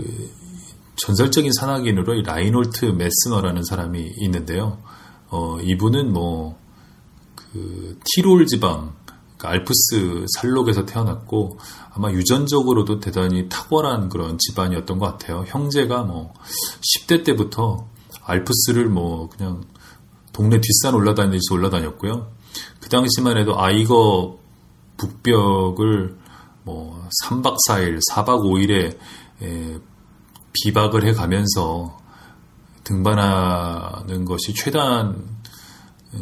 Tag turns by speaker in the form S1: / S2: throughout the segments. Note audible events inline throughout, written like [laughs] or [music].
S1: 그 전설적인 산악인으로 이 라인홀트 메스너라는 사람이 있는데요. 어, 이분은 뭐, 그, 티롤 지방, 그러니까 알프스 산록에서 태어났고, 아마 유전적으로도 대단히 탁월한 그런 집안이었던 것 같아요. 형제가 뭐, 10대 때부터 알프스를 뭐, 그냥 동네 뒷산 올라다니듯이 올라다녔고요. 그 당시만 해도 아이거 북벽을 뭐 3박 4일, 4박 5일에 비박을 해 가면서 등반하는 것이 최단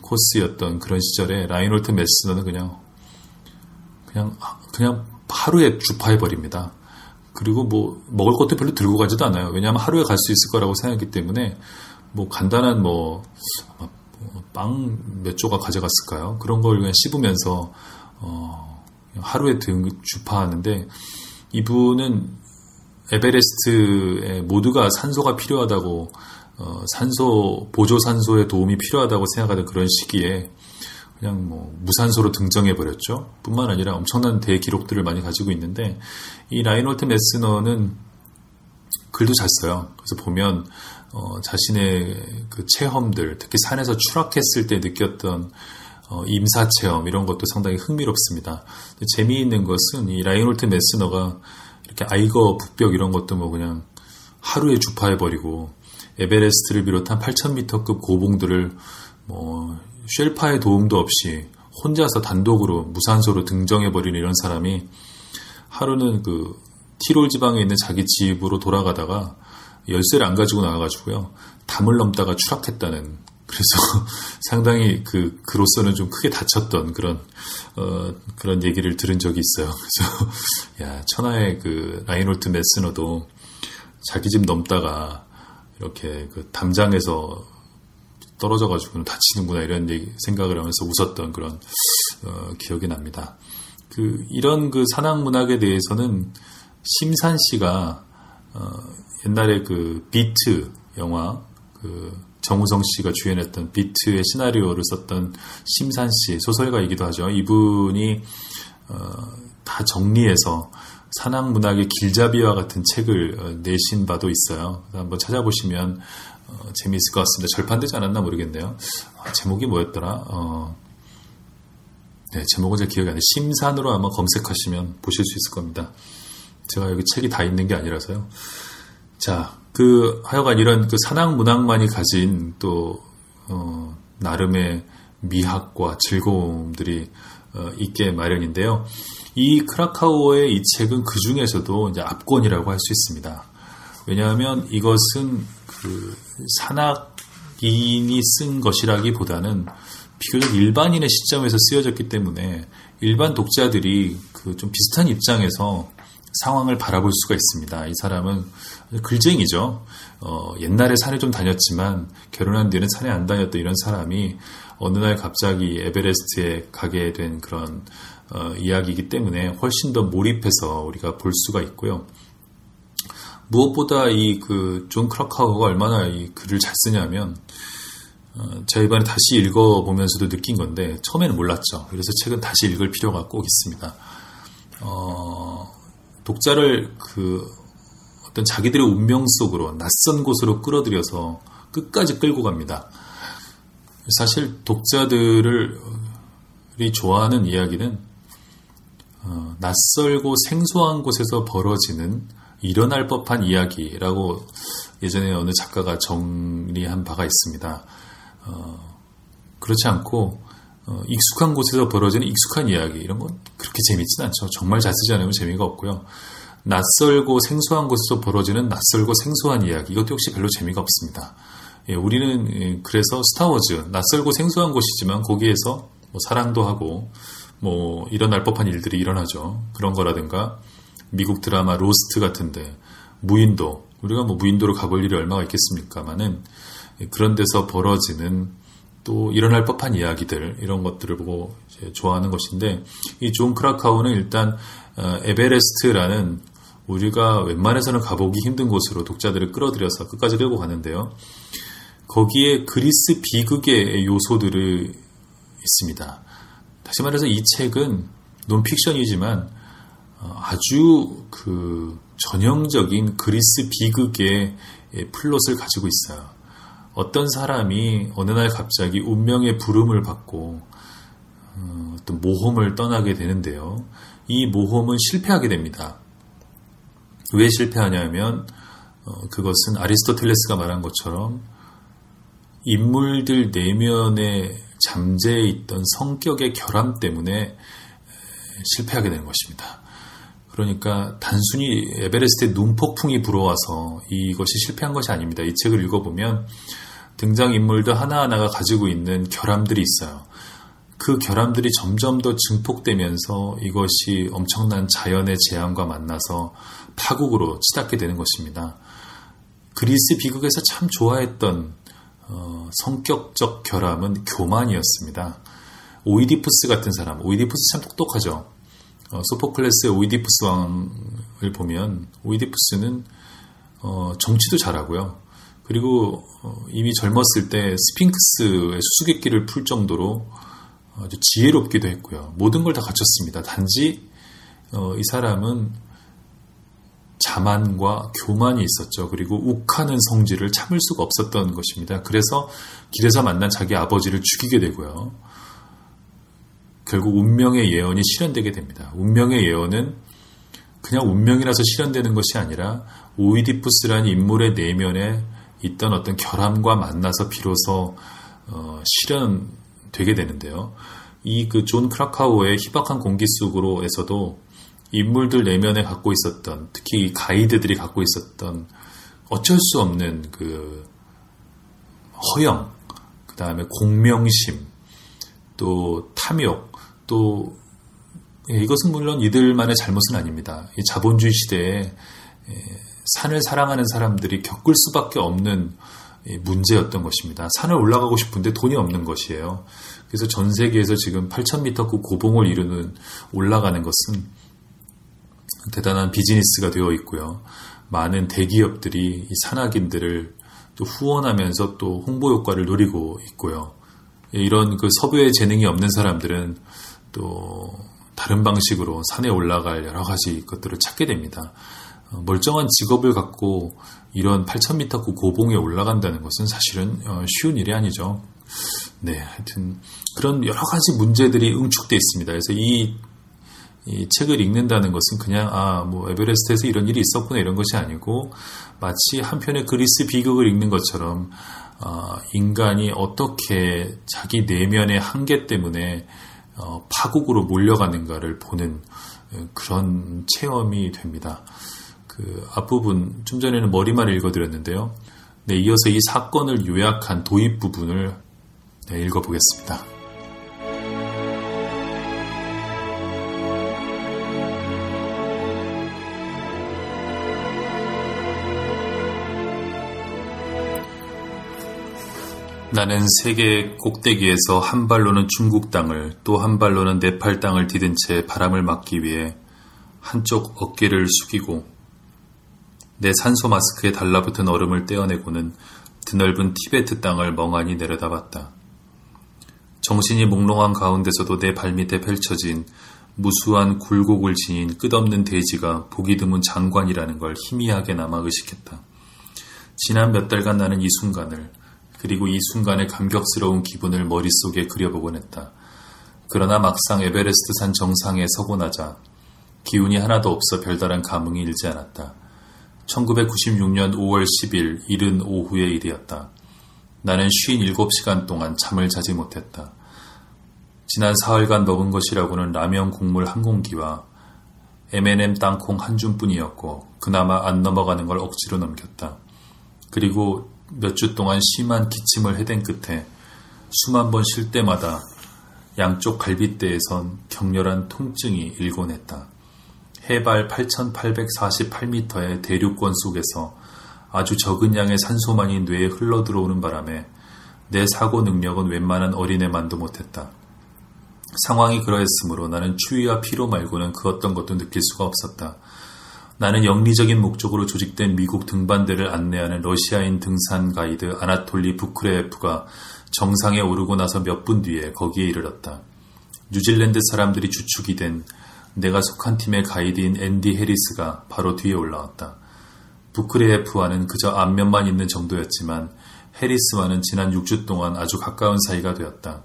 S1: 코스였던 그런 시절에 라이놀트 메스너는 그냥 그냥 그냥 하루에 주파해 버립니다. 그리고 뭐 먹을 것도 별로 들고 가지도 않아요. 왜냐하면 하루에 갈 수 있을 거라고 생각했기 때문에 뭐 간단한 뭐 빵 몇 조각 가져갔을까요? 그런 걸 그냥 씹으면서 어 하루에 등 주파하는데 이분은 에베레스트에 모두가 산소가 필요하다고 어, 산소 보조 산소의 도움이 필요하다고 생각하던 그런 시기에 그냥 뭐 무산소로 등정해 버렸죠. 뿐만 아니라 엄청난 대기록들을 많이 가지고 있는데 이 라인홀트 메스너는 글도 잘 써요. 그래서 보면 어, 자신의 그 체험들, 특히 산에서 추락했을 때 느꼈던 어, 임사 체험 이런 것도 상당히 흥미롭습니다. 재미있는 것은 이 라인홀트 메스너가 이렇게 아이거 북벽 이런 것도 뭐 그냥 하루에 주파해 버리고 에베레스트를 비롯한 8,000m급 고봉들을 뭐 쉘파의 도움도 없이 혼자서 단독으로 무산소로 등정해 버리는 이런 사람이 하루는 그 티롤 지방에 있는 자기 집으로 돌아가다가 열쇠를 안 가지고 나와가지고요. 담을 넘다가 추락했다는 그래서 [laughs] 상당히 그 그로서는 좀 크게 다쳤던 그런 어, 그런 얘기를 들은 적이 있어요. 그래서 [laughs] 야 천하의 그 라이놀트 메스너도 자기 집 넘다가 이렇게 그 담장에서 떨어져가지고 다치는구나 이런 얘기, 생각을 하면서 웃었던 그런 어, 기억이 납니다. 그 이런 그 산악 문학에 대해서는 심산 씨가 어, 옛날에 그 비트 영화 그 정우성 씨가 주연했던 비트의 시나리오를 썼던 심산 씨 소설가이기도 하죠. 이분이 어, 다 정리해서 산악 문학의 길잡이와 같은 책을 어, 내신 바도 있어요. 한번 찾아보시면 어, 재미있을 것 같습니다. 절판되지 않았나 모르겠네요. 아, 제목이 뭐였더라? 어, 네, 제목은 잘 기억이 안 나요. 심산으로 아마 검색하시면 보실 수 있을 겁니다. 제가 여기 책이 다 있는 게 아니라서요. 자, 그 하여간 이런 그 산악 문학만이 가진 또 어, 나름의 미학과 즐거움들이 어, 있게 마련인데요. 이 크라카오의 이 책은 그 중에서도 이제 압권이라고 할 수 있습니다. 왜냐하면 이것은 그 산악인이 쓴 것이라기보다는 비교적 일반인의 시점에서 쓰여졌기 때문에 일반 독자들이 그 좀 비슷한 입장에서 상황을 바라볼 수가 있습니다. 이 사람은 글쟁이죠. 어, 옛날에 산에 좀 다녔지만 결혼한 뒤에는 산에 안 다녔던 이런 사람이 어느 날 갑자기 에베레스트에 가게 된 그런 어, 이야기이기 때문에 훨씬 더 몰입해서 우리가 볼 수가 있고요. 무엇보다 이 그 존 크라카우어가 얼마나 이 글을 잘 쓰냐면 어, 제가 이번에 다시 읽어보면서도 느낀 건데 처음에는 몰랐죠. 그래서 책은 다시 읽을 필요가 꼭 있습니다. 어, 독자를 그 어떤 자기들의 운명 속으로 낯선 곳으로 끌어들여서 끝까지 끌고 갑니다. 사실 독자들을 좋아하는 이야기는 어, 낯설고 생소한 곳에서 벌어지는 일어날 법한 이야기라고 예전에 어느 작가가 정리한 바가 있습니다. 어, 그렇지 않고 어, 익숙한 곳에서 벌어지는 익숙한 이야기 이런 건 그렇게 재밌진 않죠. 정말 잘 쓰지 않으면 재미가 없고요. 낯설고 생소한 곳에서 벌어지는 낯설고 생소한 이야기 이것도 역시 별로 재미가 없습니다. 예, 우리는 예, 그래서 스타워즈 낯설고 생소한 곳이지만 거기에서 뭐 사랑도 하고 뭐 일어날 법한 일들이 일어나죠. 그런 거라든가 미국 드라마 로스트 같은데 무인도 우리가 뭐 무인도로 가볼 일이 얼마가 있겠습니까만은 예, 그런 데서 벌어지는 또 일어날 법한 이야기들 이런 것들을 보고 좋아하는 것인데 이 존 크라카우어는 일단 어, 에베레스트라는 우리가 웬만해서는 가보기 힘든 곳으로 독자들을 끌어들여서 끝까지 끌고 가는데요. 거기에 그리스 비극의 요소들이 있습니다. 다시 말해서 이 책은 논픽션이지만 어, 아주 그 전형적인 그리스 비극의 플롯을 가지고 있어요. 어떤 사람이 어느 날 갑자기 운명의 부름을 받고 어, 어떤 모험을 떠나게 되는데요. 이 모험은 실패하게 됩니다. 왜 실패하냐면 어, 그것은 아리스토텔레스가 말한 것처럼 인물들 내면에 잠재해 있던 성격의 결함 때문에 실패하게 되는 것입니다. 그러니까 단순히 에베레스트에 눈폭풍이 불어와서 이것이 실패한 것이 아닙니다. 이 책을 읽어보면 등장인물들 하나하나가 가지고 있는 결함들이 있어요. 그 결함들이 점점 더 증폭되면서 이것이 엄청난 자연의 재앙과 만나서 파국으로 치닫게 되는 것입니다. 그리스 비극에서 참 좋아했던 어, 성격적 결함은 교만이었습니다. 오이디푸스 같은 사람, 오이디푸스 참 똑똑하죠. 어, 소포클레스의 오이디푸스 왕을 보면 오이디푸스는 어, 정치도 잘하고요. 그리고 어, 이미 젊었을 때 스핑크스의 수수께끼를 풀 정도로 아주 지혜롭기도 했고요. 모든 걸 다 갖췄습니다. 단지 어, 이 사람은 자만과 교만이 있었죠. 그리고 욱하는 성질을 참을 수가 없었던 것입니다. 그래서 길에서 만난 자기 아버지를 죽이게 되고요. 결국 운명의 예언이 실현되게 됩니다. 운명의 예언은 그냥 운명이라서 실현되는 것이 아니라 오이디푸스라는 인물의 내면에 있던 어떤 결함과 만나서 비로소 어, 실현되게 되는데요. 이 그 존 크라카우어의 희박한 공기 속으로에서도 인물들 내면에 갖고 있었던 특히 가이드들이 갖고 있었던 어쩔 수 없는 그 허영, 그 다음에 공명심, 또 탐욕, 또 예, 이것은 물론 이들만의 잘못은 아닙니다. 이 자본주의 시대에 예, 산을 사랑하는 사람들이 겪을 수밖에 없는 문제였던 것입니다. 산을 올라가고 싶은데 돈이 없는 것이에요. 그래서 전 세계에서 지금 8,000m급 고봉을 이루는 올라가는 것은 대단한 비즈니스가 되어 있고요. 많은 대기업들이 이 산악인들을 또 후원하면서 또 홍보 효과를 노리고 있고요. 이런 그 서부의 재능이 없는 사람들은 또 다른 방식으로 산에 올라갈 여러 가지 것들을 찾게 됩니다. 어, 멀쩡한 직업을 갖고 이런 8,000m 고봉에 올라간다는 것은 사실은 어, 쉬운 일이 아니죠. 네, 하여튼 그런 여러 가지 문제들이 응축돼 있습니다. 그래서 이, 이 책을 읽는다는 것은 그냥 아 뭐 에베레스트에서 이런 일이 있었구나 이런 것이 아니고 마치 한편의 그리스 비극을 읽는 것처럼 어, 인간이 어떻게 자기 내면의 한계 때문에 어, 파국으로 몰려가는가를 보는 어, 그런 체험이 됩니다. 그 앞부분 좀 전에는 머리만 읽어드렸는데요. 네, 이어서 이 사건을 요약한 도입 부분을 네, 읽어보겠습니다. 나는 세계 꼭대기에서 한 발로는 중국 땅을 또 한 발로는 네팔 땅을 디딘 채 바람을 막기 위해 한쪽 어깨를 숙이고 내 산소 마스크에 달라붙은 얼음을 떼어내고는 드넓은 티베트 땅을 멍하니 내려다봤다. 정신이 몽롱한 가운데서도 내 발밑에 펼쳐진 무수한 굴곡을 지닌 끝없는 대지가 보기 드문 장관이라는 걸 희미하게 남아 의식했다. 지난 몇 달간 나는 이 순간을 그리고 이 순간의 감격스러운 기분을 머릿속에 그려보곤 했다. 그러나 막상 에베레스트 산 정상에 서고 나자 기운이 하나도 없어 별다른 감흥이 일지 않았다. 1996년 5월 10일 이른 오후의 일이었다. 나는 57시간 동안 잠을 자지 못했다. 지난 사흘간 먹은 것이라고는 라면 국물 한 공기와 M&M 땅콩 한 줌뿐이었고 그나마 안 넘어가는 걸 억지로 넘겼다. 그리고 몇 주 동안 심한 기침을 해댄 끝에 수만 번 쉴 때마다 양쪽 갈비대에선 격렬한 통증이 일곤 했다. 해발 8,848m의 대륙권 속에서 아주 적은 양의 산소만이 뇌에 흘러들어오는 바람에 내 사고 능력은 웬만한 어린애만도 못했다. 상황이 그러했으므로 나는 추위와 피로 말고는 그 어떤 것도 느낄 수가 없었다. 나는 영리적인 목적으로 조직된 미국 등반대를 안내하는 러시아인 등산 가이드 아나톨리 부크레프가 정상에 오르고 나서 몇 분 뒤에 거기에 이르렀다. 뉴질랜드 사람들이 주축이 된 내가 속한 팀의 가이드인 앤디 해리스가 바로 뒤에 올라왔다. 부크레에프와는 그저 안면만 있는 정도였지만 해리스와는 지난 6주 동안 아주 가까운 사이가 되었다.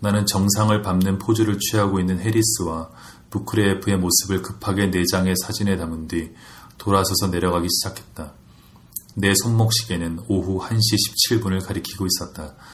S1: 나는 정상을 밟는 포즈를 취하고 있는 해리스와 부크레에프의 모습을 급하게 내장의 사진에 담은 뒤 돌아서서 내려가기 시작했다. 내 손목시계는 오후 1시 17분을 가리키고 있었다.